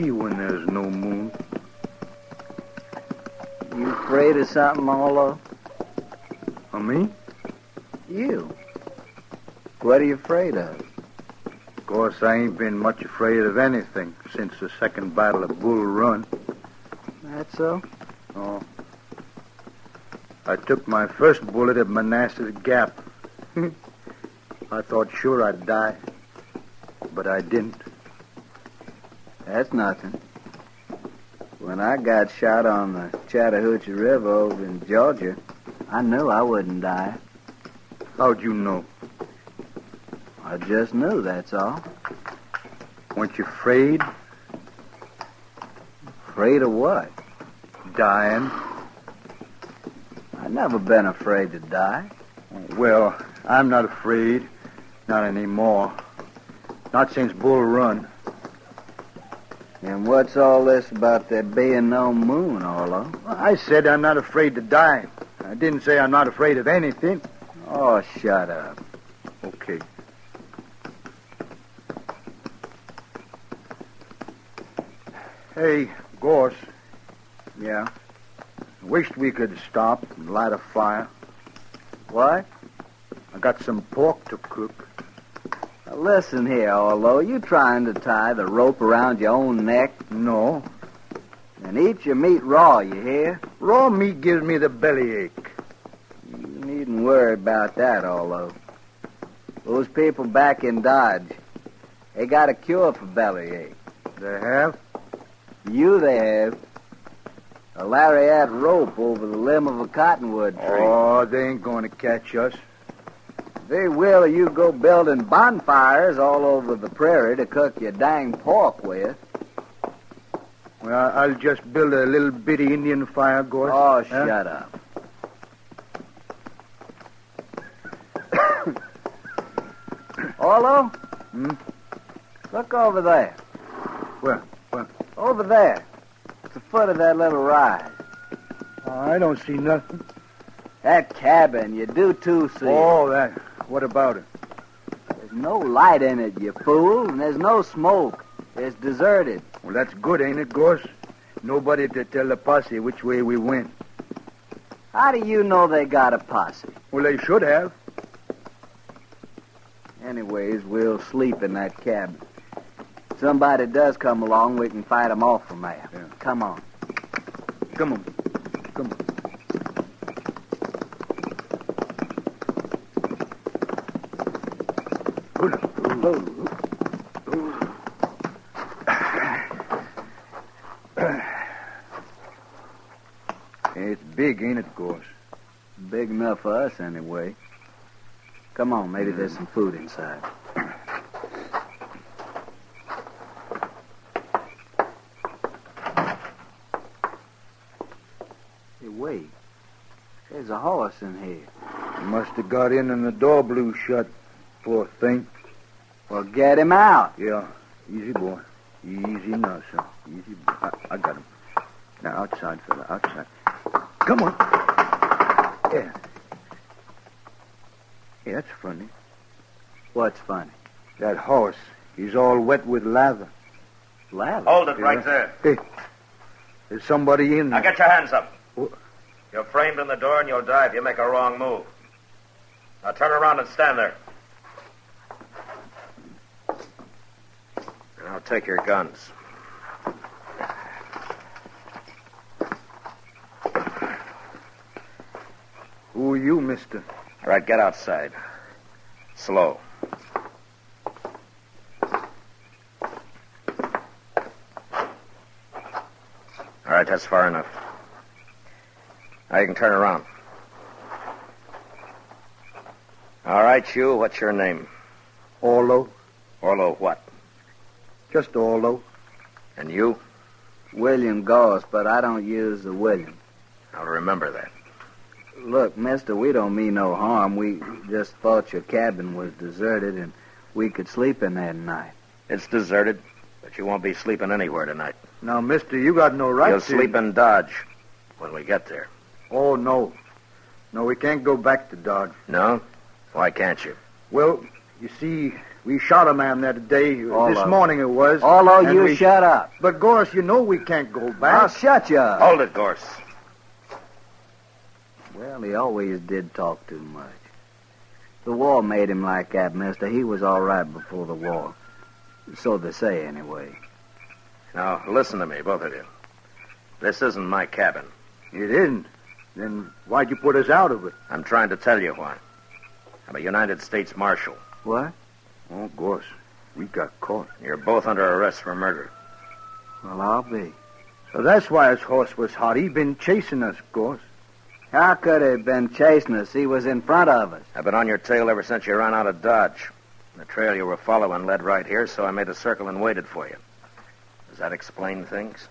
When there's no moon. You afraid of something, Arlo? Of me? You. What are you afraid of? Of course, I ain't been much afraid of anything since the second battle of Bull Run. That so? Oh. I took my first bullet at Manassas Gap. I thought sure I'd die, but I didn't. That's nothing. When I got shot on the Chattahoochee River over in Georgia, I knew I wouldn't die. How'd you know? I just knew, that's all. Weren't you afraid? Afraid of what? Dying? I've never been afraid to die. Well, I'm not afraid. Not anymore. Not since Bull Run. And what's all this about there being no moon, Arlo? I said I'm not afraid to die. I didn't say I'm not afraid of anything. Oh, shut up. Okay. Hey, Gorse. Yeah? Wished we could stop and light a fire. What? I got some pork to cook. Listen here, Arlo. You trying to tie the rope around your own neck No. and eat your meat raw, you hear? Raw meat gives me the bellyache. You needn't worry about that, Arlo. Those people back in Dodge, they got a cure for bellyache. They have? You they have. A lariat rope over the limb of a cottonwood tree. Oh, they ain't going to catch us. They will you go building bonfires all over the prairie to cook your dang pork with. Well, I'll just build a little bitty Indian fire, Gorse. Oh, Huh? shut up. Arlo? Hmm? Look over there. Where? Where? Over there. At the foot of that little rise. Oh, I don't see nothing. That cabin, you do too see. Oh, that. What about it? There's no light in it, you fool, and there's no smoke. It's deserted. Well, that's good, ain't it, Gorse? Nobody to tell the posse which way we went. How do you know they got a posse? Well, they should have. Anyways, we'll sleep in that cabin. If somebody does come along, we can fight 'em off from there. Yeah. Come on. Come on. Come on. It's big, ain't it, Gorse? Big enough for us, anyway. Come on, maybe there's some food inside. Hey, wait. There's a horse in here. He must have got in and the door blew shut. Poor thing. Well, get him out. Yeah, Easy, boy. Easy now, son. Easy. Boy. I, I got him. Now, outside, fella. Outside. Come on. Yeah. Yeah, that's funny. What's funny? That horse, he's all wet with lather. Lather? Hold it Yeah. right there. Hey, there's somebody in there. Now there. get your hands up. Wha- You're framed in the door and you'll die if you make a wrong move. Now turn around and stand there. And I'll take your guns. Who are you, mister? All right, get outside. Slow. All right, that's far enough. Now you can turn around. All right, you, what's your name? Orlo. Orlo what? Just Orlo. And you? William Goss, but I don't use the William. I'll remember that. Look, mister, we don't mean no harm. We just thought your cabin was deserted and we could sleep in there tonight. It's deserted, but you won't be sleeping anywhere tonight. Now, mister, you got no right You'll to... sleep in Dodge when we get there. Oh, no. No, we can't go back to Dodge. No? Why can't you? Well, you see, we shot a man that day. All this morning it was. Although you we- shut up. But, Gorse, you know we can't go back. I'll shut you up. Hold it, Gorse. Well, he always did talk too much. The war made him like that, mister. He was all right before the war. So they say, anyway. Now, listen to me, both of you. This isn't my cabin. It isn't. Then why'd you put us out of it? I'm trying to tell you why. I'm a United States Marshal. What? Oh, Gorse, we got caught. You're both under arrest for murder. Well, I'll be. So that's why his horse was hot. He'd been chasing us, Gorse. How could he have been chasing us? He was in front of us. I've been on your tail ever since you ran out of Dodge. The trail you were following led right here, so I made a circle and waited for you. Does that explain things?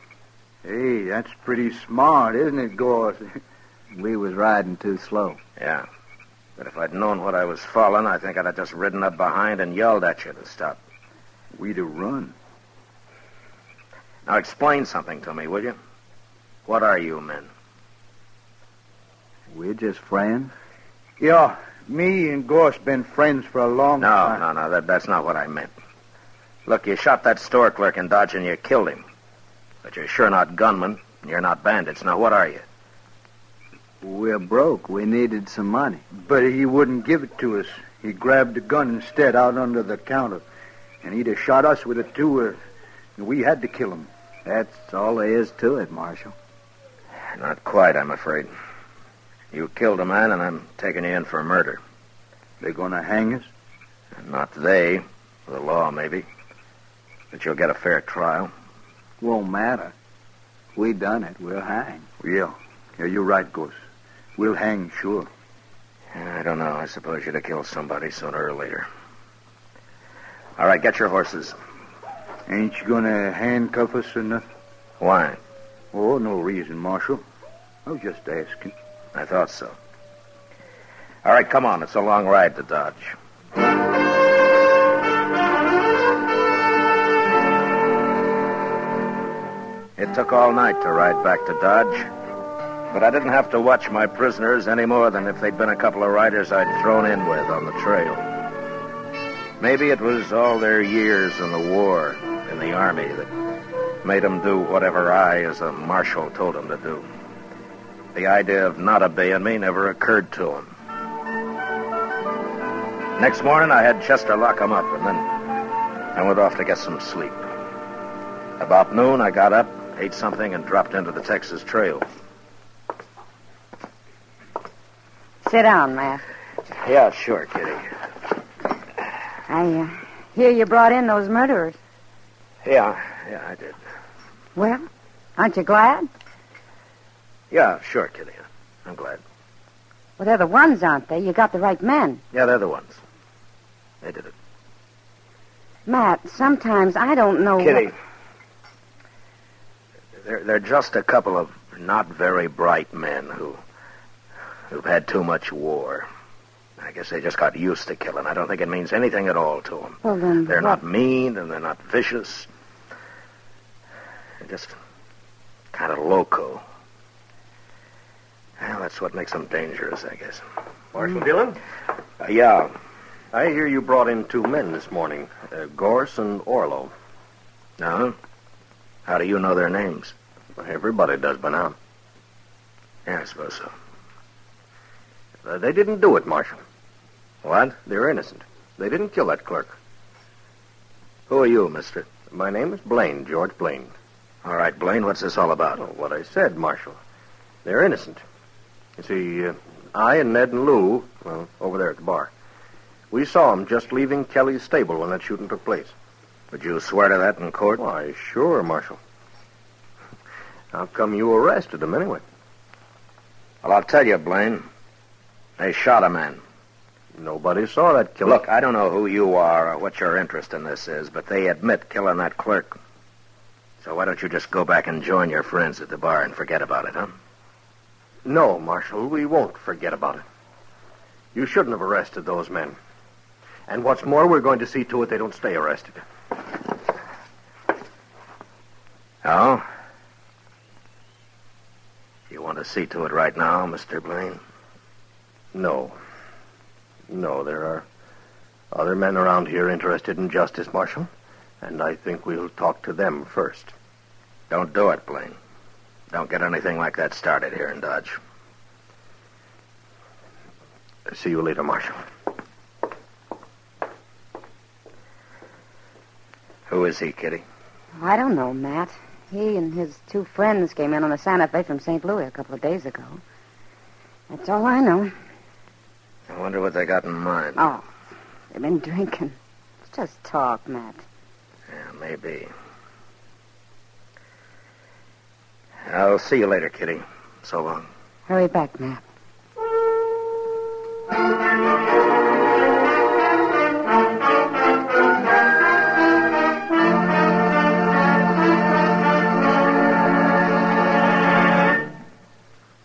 Hey, that's pretty smart, isn't it, Gorse? We was riding too slow. Yeah. But if I'd known what I was following, I think I'd have just ridden up behind and yelled at you to stop. We'd have run. Now explain something to me, will you? What are you men? We're just friends. Yeah, me and Gorse been friends for a long No, time. no, no, that, that's not what I meant. Look, you shot that store clerk in Dodge and you killed him. But you're sure not gunmen, and you're not bandits. Now, what are you? We're broke. We needed some money. But he wouldn't give it to us. He grabbed a gun instead out under the counter. And he'd have shot us with it, too. Uh, we had to kill him. That's all there is to it, Marshal. Not quite, I'm afraid. You killed a man, and I'm taking you in for murder. They're going to hang us? Not they. The law, maybe. But you'll get a fair trial. Won't matter. We done it. We'll hang. Yeah. Yeah, you're right, Gorse. We'll hang, sure. I don't know. I suppose you'd have killed somebody sooner or later. All right, get your horses. Ain't you going to handcuff us or nothing? Why? Oh, no reason, Marshal. I was just asking. I thought so. All right, come on. It's a long ride to Dodge. It took all night to ride back to Dodge, but I didn't have to watch my prisoners any more than if they'd been a couple of riders I'd thrown in with on the trail. Maybe it was all their years in the war, in the army, that made them do whatever I, as a marshal, told them to do. The idea of not obeying me never occurred to him. Next morning, I had Chester lock him up, and then I went off to get some sleep. About noon, I got up, ate something, and dropped into the Texas Trail. Sit down, Matt. Yeah, sure, Kitty. I uh, hear you brought in those murderers. Yeah, yeah, I did. Well, aren't you glad? Yeah, sure, Kitty. I'm glad. Well, they're the ones, aren't they? You got the right men. Yeah, they're the ones. They did it. Matt, sometimes I don't know. Kitty. What... They're, they're just a couple of not very bright men who, who've had too much war. I, guess they just got used to killing. I don't think it means anything at all to them. Well, then, They're what- not mean and they're not vicious. They're just kind of loco. Well, that's what makes them dangerous, I guess. Marshal Dillon, Uh, yeah. I hear you brought in two men this morning, uh, Gorse and Orlo. No? How do you know their names? Everybody does by now. Yeah, I suppose so. Uh, they didn't do it, Marshal. What? They're innocent. They didn't kill that clerk. Who are you, mister? My name is Blaine, George Blaine. All right, Blaine, what's this all about? Oh, what I said, Marshal. They're innocent. You see, uh, I and Ned and Lou, well, over there at the bar, we saw them just leaving Kelly's stable when that shooting took place. Would you swear to that in court? Why, sure, Marshal. How come you arrested him anyway? Well, I'll tell you, Blaine. They shot a man. Nobody saw that killing. Look, I don't know who you are or what your interest in this is, but they admit killing that clerk. So why don't you just go back and join your friends at the bar and forget about it, huh? No, Marshal, we won't forget about it. You shouldn't have arrested those men. And what's more, we're going to see to it they don't stay arrested. Oh? You want to see to it right now, Mr. Blaine? No. No, there are other men around here interested in justice, Marshal. And I think we'll talk to them first. Don't do it, Blaine. Don't get anything like that started here in Dodge. See you later, Marshal. Who is he, Kitty? I don't know, Matt. He and his two friends came in on a Santa Fe from St. Louis a couple of days ago. That's all I know. I wonder what they got in mind. Oh, they've been drinking. It's just talk, Matt. Yeah, maybe. I'll see you later, Kitty. So long. Hurry back, Matt.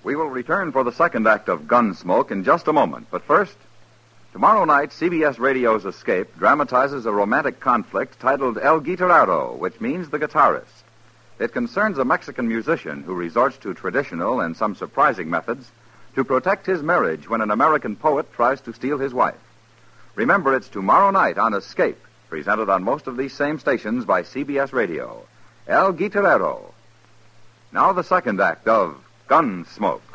We will return for the second act of Gunsmoke in just a moment. But first, tomorrow night, CBS Radio's Escape dramatizes a romantic conflict titled El Guitarrero, which means the guitarist. It concerns a Mexican musician who resorts to traditional and some surprising methods to protect his marriage when an American poet tries to steal his wife. Remember, it's tomorrow night on Escape, presented on most of these same stations by CBS Radio. El Guitarrero. Now the second act of Gunsmoke.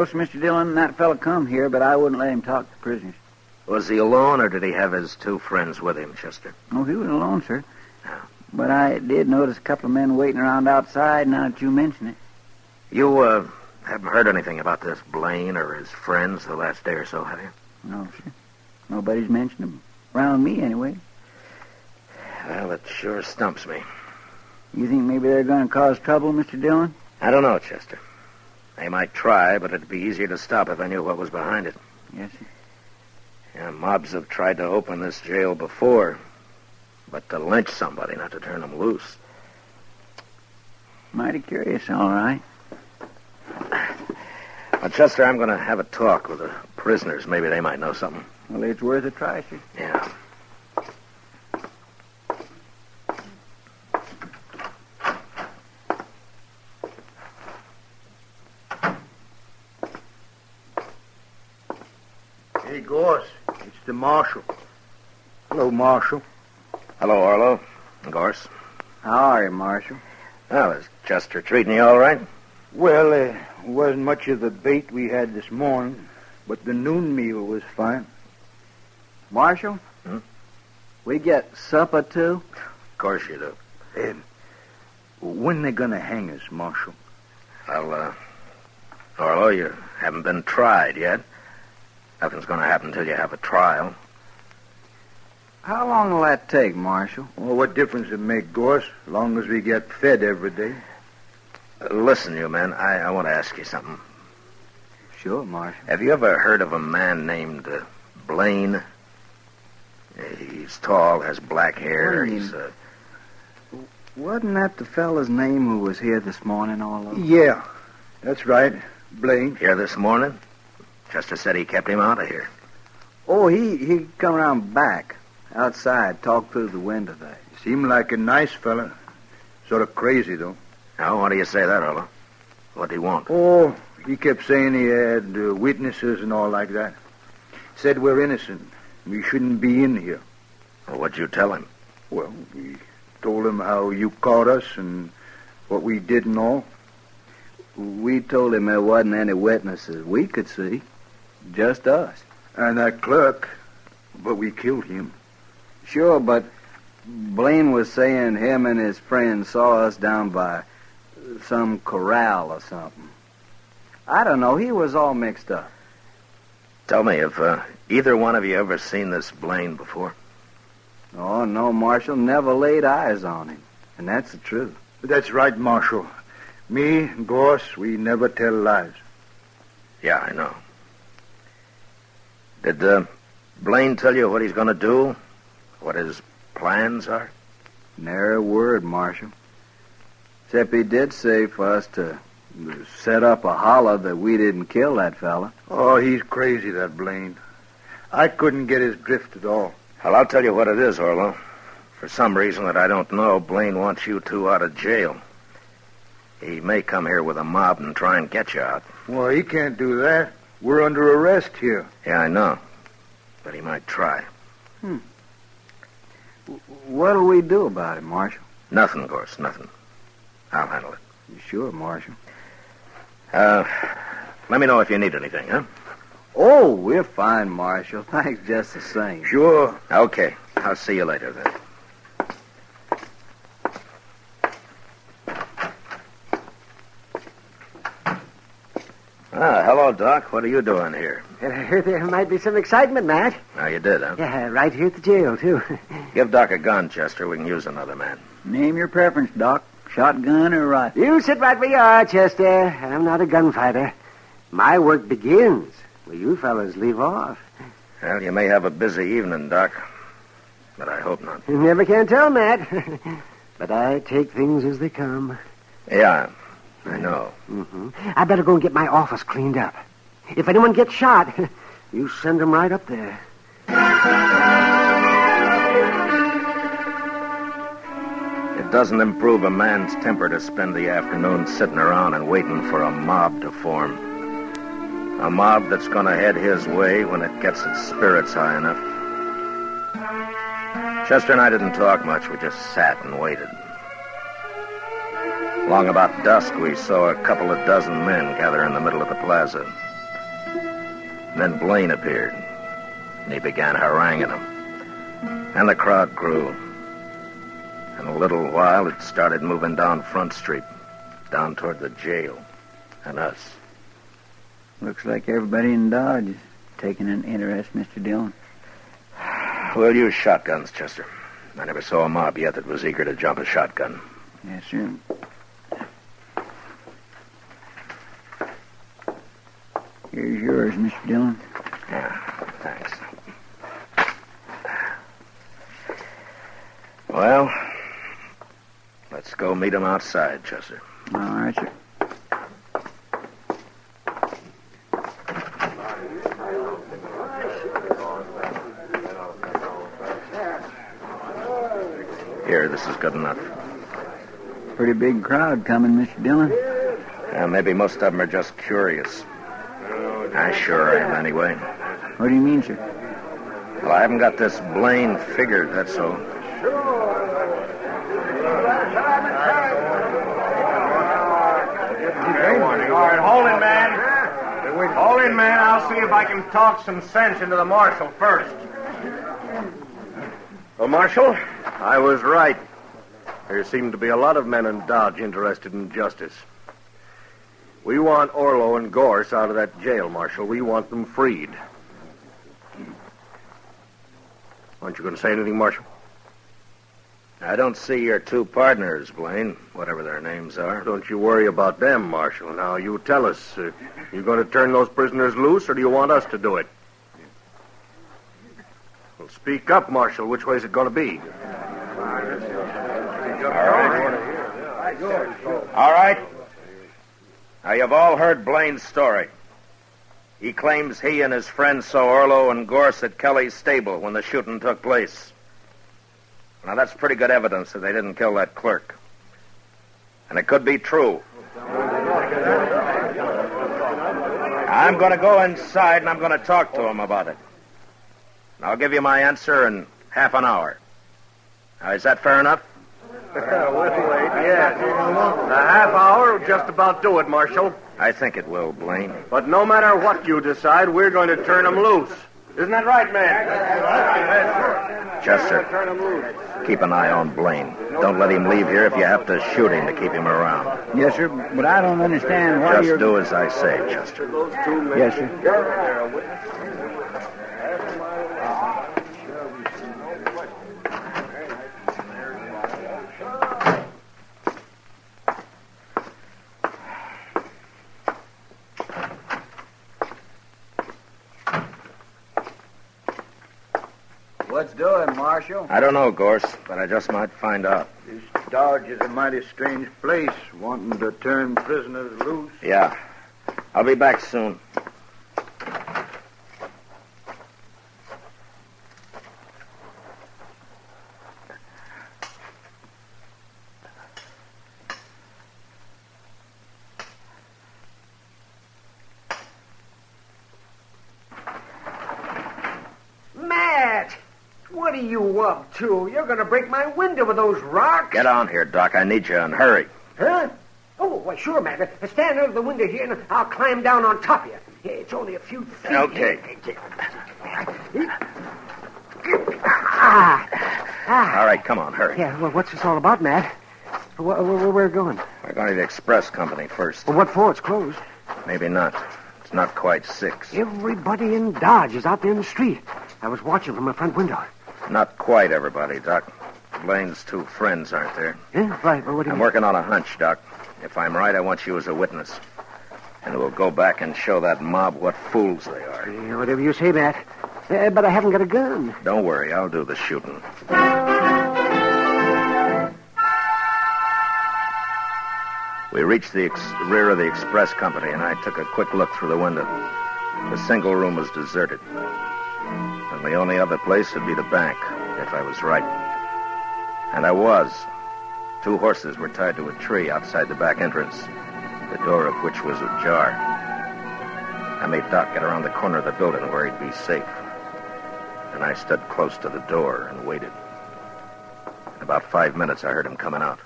No, sir, Mr. Dillon, that fellow come here, but I wouldn't let him talk to prisoners. Was he alone, or did he have his two friends with him, Chester? No, he was alone, sir. Yeah. But I did notice a couple of men waiting around outside now that you mention it. You, uh, haven't heard anything about this Blaine or his friends the last day or so, have you? No, sir. Nobody's mentioned them. Around me, anyway. Well, it sure stumps me. You think maybe they're going to cause trouble, Mr. Dillon? I don't know, Chester. They might try, but it'd be easier to stop if I knew what was behind it. Yes, sir. Yeah, mobs have tried to open this jail before, but to lynch somebody, not to turn them loose. Mighty curious, all right. Well, Chester, I'm going to have a talk with the prisoners. Maybe they might know something. Well, it's worth a try, sir. Yeah. Hey, Gorse, it's the marshal. Hello, Marshal. Hello, Orlo. Gorse. How are you, Marshal? Well, is Chester treating you all right? Well, uh, wasn't much of the bait we had this morning, but the noon meal was fine. Marshal? Hmm? We get supper, too? Of course you do. When they gonna hang us, Marshal? Well, uh, Orlo, you haven't been tried yet. Nothing's going to happen until you have a trial. How long will that take, Marshal? Well, what difference it make, Gorse, long as we get fed every day? Uh, listen, you men, I, I want to ask you something. Sure, Marshal. Have you ever heard of a man named uh, Blaine? Uh, He's tall, has black hair. Blaine? He's uh, Wasn't that the fella's name who was here this morning, Orlo? Yeah, that's right. Blaine. here this morning. Chester said he kept him out of here. Oh, he he come around back, outside, talk through the window there. Seemed like a nice fella. Sort of crazy, though. Now, why do you say that, Orlo? What do you want? Oh, he kept saying he had uh, witnesses and all like that. Said we're innocent. We shouldn't be in here. Well, what'd you tell him? Well, we told him how you caught us and what we did and all. We told him there wasn't any witnesses we could see, just us. And that clerk, but we killed him. Sure, but Blaine was saying him and his friend saw us down by some corral or something. I don't know. He was all mixed up. Tell me, have uh, either one of you ever seen this Blaine before? Oh, no, Marshal. Never laid eyes on him. And that's the truth. That's right, Marshal. Me and Gorse, we never tell lies. Yeah, I know. Did uh, Blaine tell you what he's going to do? What his plans are? Nary a word, Marshal. Except he did say for us to set up a holler that we didn't kill that fella. Oh, he's crazy, that Blaine. I couldn't get his drift at all. Well, I'll tell you what it is, Orlo. For some reason that I don't know, Blaine wants you two out of jail. He may come here with a mob and try and get you out. Well, he can't do that. We're under arrest here. Yeah, I know. But he might try. Hmm. What'll we do about it, Marshal? Nothing, of course, nothing. I'll handle it. You sure, Marshal? Uh, let me know if you need anything, huh? Oh, we're fine, Marshal. Thanks just the same. Sure. Okay. I'll see you later then. Ah, hello, Doc. What are you doing here? I heard there might be some excitement, Matt. Now, you did, huh? Yeah, right here at the jail, too. Give Doc a gun, Chester. We can use another man. Name your preference, Doc. Shotgun or rifle? you sit right where you are, Chester. I'm not a gunfighter. My work begins where you fellas leave off. Well, you may have a busy evening, Doc. But I hope not. You never can tell, Matt. but I take things as they come. Yeah, I know. hmm I better go and get my office cleaned up. If anyone gets shot, you send them right up there. It doesn't improve a man's temper to spend the afternoon sitting around and waiting for a mob to form. A mob that's going to head his way when it gets its spirits high enough. Chester and I didn't talk much. We just sat and waited. Long about dusk, we saw a couple of dozen men gather in the middle of the plaza. Then Blaine appeared, and he began haranguing them. And the crowd grew. In a little while, it started moving down Front Street, down toward the jail, and us. Looks like everybody in Dodge is taking an interest, Mr. Dillon. We'll use shotguns, Chester. I never saw a mob yet that was eager to jump a shotgun. Yes, sir. Here's yours, Mr. Dillon. Yeah, thanks. Well, let's go meet him outside, Chester. All right, sir. Here, this is good enough. Pretty big crowd coming, Mr. Dillon. Uh, maybe most of them are just curious. I sure am, anyway. What do you mean, sir? Well, I haven't got this Blaine figured, that's all. All right, hold it, man. Hold it, man. I'll see if I can talk some sense into the marshal first. Well, Marshal, I was right. There seem to be a lot of men in Dodge interested in justice. We want Orlo and Gorse out of that jail, Marshal. We want them freed. Aren't you going to say anything, Marshal? I don't see your two partners, Blaine, whatever their names are. Don't you worry about them, Marshal. Now, you tell us. Uh, you going to turn those prisoners loose, or do you want us to do it? Well, speak up, Marshal. Which way is it going to be? All right. Now, you've all heard Blaine's story. He claims he and his friends saw Orlo and Gorse at Kelly's stable when the shooting took place. Now, that's pretty good evidence that they didn't kill that clerk. And it could be true. I'm going to go inside and I'm going to talk to him about it. And I'll give you my answer in half an hour. Now, is that fair enough? yes. A half hour will just about do it, Marshal. I think it will, Blaine. But no matter what you decide, we're going to turn them loose. Isn't that right, man? Chester, keep an eye on Blaine. Don't let him leave here if you have to shoot him to keep him around. Yes, sir, but I don't understand why Just you're... do as I say, Chester. Yes, sir. Doing, Marshal? I don't know, Gorse, but I just might find out. This Dodge is a mighty strange place, wanting to turn prisoners loose. Yeah. I'll be back soon. Matt! What are you up to? You're going to break my window with those rocks. Get on here, Doc. I need you and hurry. Huh? Oh, why, sure, Matt. Stand under the window here, and I'll climb down on top of you. It's only a few feet. Okay. Ah, ah. All right, come on, hurry. Yeah, well, what's this all about, Matt? Where, where, where, where going? We're going to the express company first. Well, what for? It's closed. Maybe not. It's not quite six. Everybody in Dodge is out there in the street. I was watching from my front window. Not quite everybody, Doc. Blaine's two friends aren't there. Yeah, right. Well, what do you I'm working on a hunch, Doc. If I'm right, I want you as a witness. And we'll go back and show that mob what fools they are. Yeah, whatever you say, Matt. Uh, but I haven't got a gun. Don't worry, I'll do the shooting. We reached the ex- rear of the express company, and I took a quick look through the window. The single room was deserted. And the only other place would be the bank, if I was right. And I was. Two horses were tied to a tree outside the back entrance, the door of which was ajar. I made Doc get around the corner of the building where he'd be safe. And I stood close to the door and waited. In about five minutes, I heard him coming out.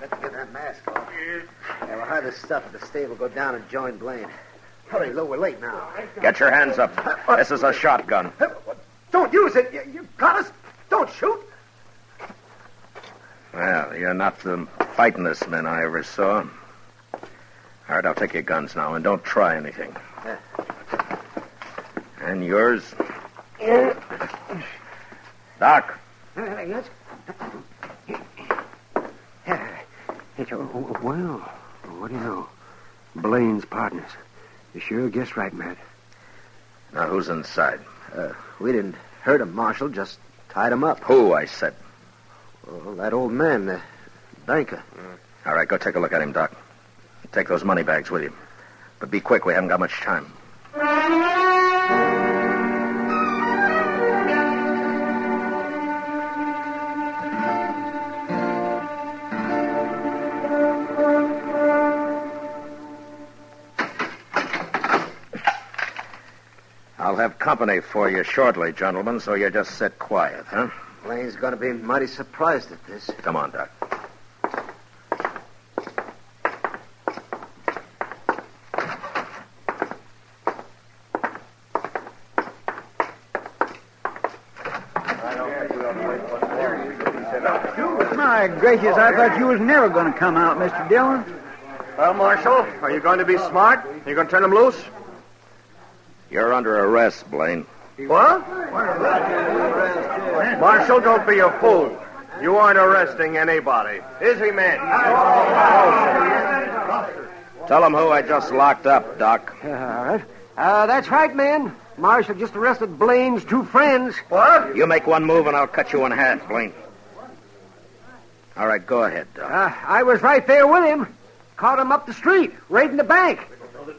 Let's get that mask off. Yeah, we'll hide the stuff at the stable, go down and join Blaine. Hurry, Lou, we're late now. Get your hands up. This is a shotgun. Don't use it. You, you got us. Don't shoot. Well, you're not the fightingest men I ever saw. All right, I'll take your guns now, and don't try anything. And yours? Doc, yes. Well, what do you know? Blaine's partners. You sure guessed right, Matt. now who's inside? Uh, we didn't hurt him, Marshal, just tied him up. Who, I said. Well, that old man, the banker. All right, go take a look at him, Doc. Take those money bags with you. But be quick, we haven't got much time. Company for you shortly, gentlemen, so you just sit quiet, huh? Blaine's going to be mighty surprised at this. Come on, Doc. My gracious, I thought you was never going to come out, Mr. Dillon. Well, Marshal, are you going to be smart? Are you going to turn them loose? You're under arrest, Blaine. What? Marshal, don't be a fool. You aren't arresting anybody. Is he, man? Tell him who I just locked up, Doc. all right. Uh, that's right, man. Marshal just arrested Blaine's two friends. What? You make one move and I'll cut you in half, Blaine. All right, go ahead, Doc. Uh, I was right there with him. Caught him up the street, raiding the bank.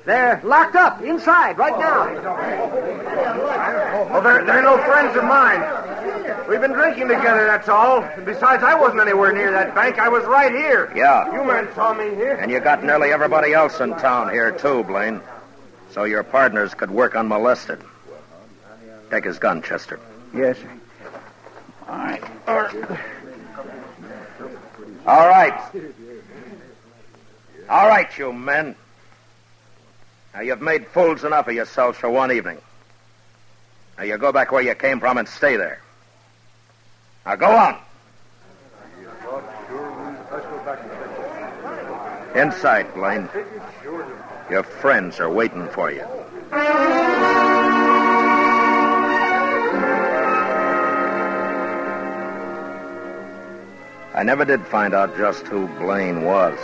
They're locked up inside right now. Oh, well, they're, they're no friends of mine. We've been drinking together, that's all. And besides, I wasn't anywhere near that bank. I was right here. Yeah. You men saw me here. And you got nearly everybody else in town here, too, Blaine. So your partners could work unmolested. Take his gun, Chester. Yes, sir. All right. All right. All right, you men. Now, you've made fools enough of yourselves for one evening. Now, you go back where you came from and stay there. Now, go on. Inside, Blaine. Your friends are waiting for you. I never did find out just who Blaine was.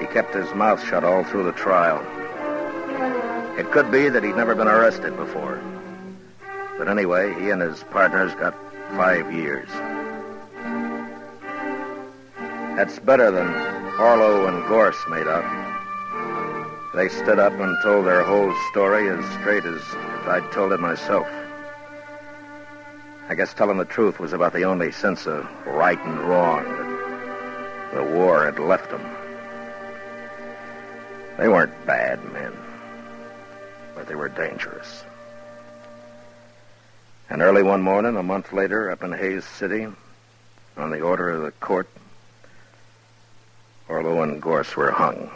He kept his mouth shut all through the trial. It could be that he'd never been arrested before. But anyway, he and his partners got five years. That's better than Orlo and Gorse made up. They stood up and told their whole story as straight as if I'd told it myself. I guess telling the truth was about the only sense of right and wrong that the war had left them. They weren't bad men, but they were dangerous. And early one morning, a month later, up in Hays City, on the order of the court, Orlo and Gorse were hung.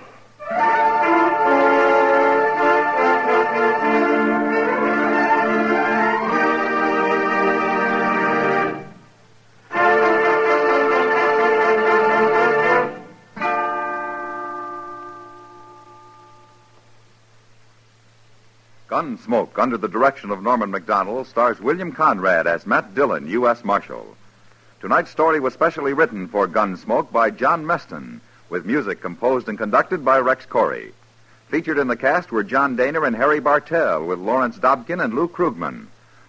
Gunsmoke, under the direction of Norman Macdonnell, stars William Conrad as Matt Dillon, U.S. Marshal. Tonight's story was specially written for Gunsmoke by John Meston, with music composed and conducted by Rex Koury. Featured in the cast were John Dehner and Harry Bartell, with Lawrence Dobkin and Lou Krugman.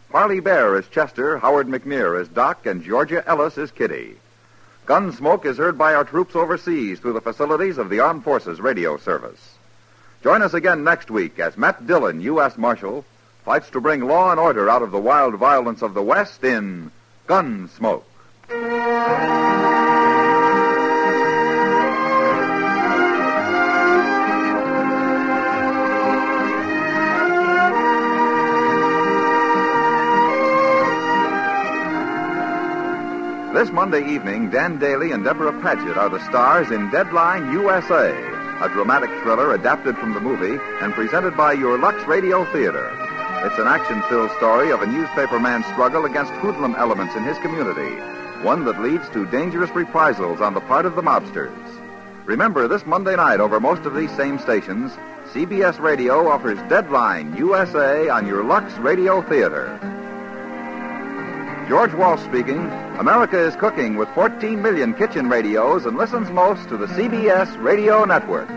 Parley Baer as Chester, Howard McNear as Doc, and Georgia Ellis as Kitty. Gunsmoke is heard by our troops overseas through the facilities of the Armed Forces Radio Service. Join us again next week as Matt Dillon, U.S. Marshal, fights to bring law and order out of the wild violence of the West in Gunsmoke. This Monday evening, Dan Dailey and Debra Paget are the stars in Deadline USA, a dramatic thriller adapted from the movie and presented by your Lux Radio Theater. It's an action filled story of a newspaper man's struggle against hoodlum elements in his community, one that leads to dangerous reprisals on the part of the mobsters. Remember, this Monday night over most of these same stations, CBS Radio offers Deadline USA on your Lux Radio Theater. George Walsh speaking. America is cooking with 14 million kitchen radios and listens most to the CBS Radio Network.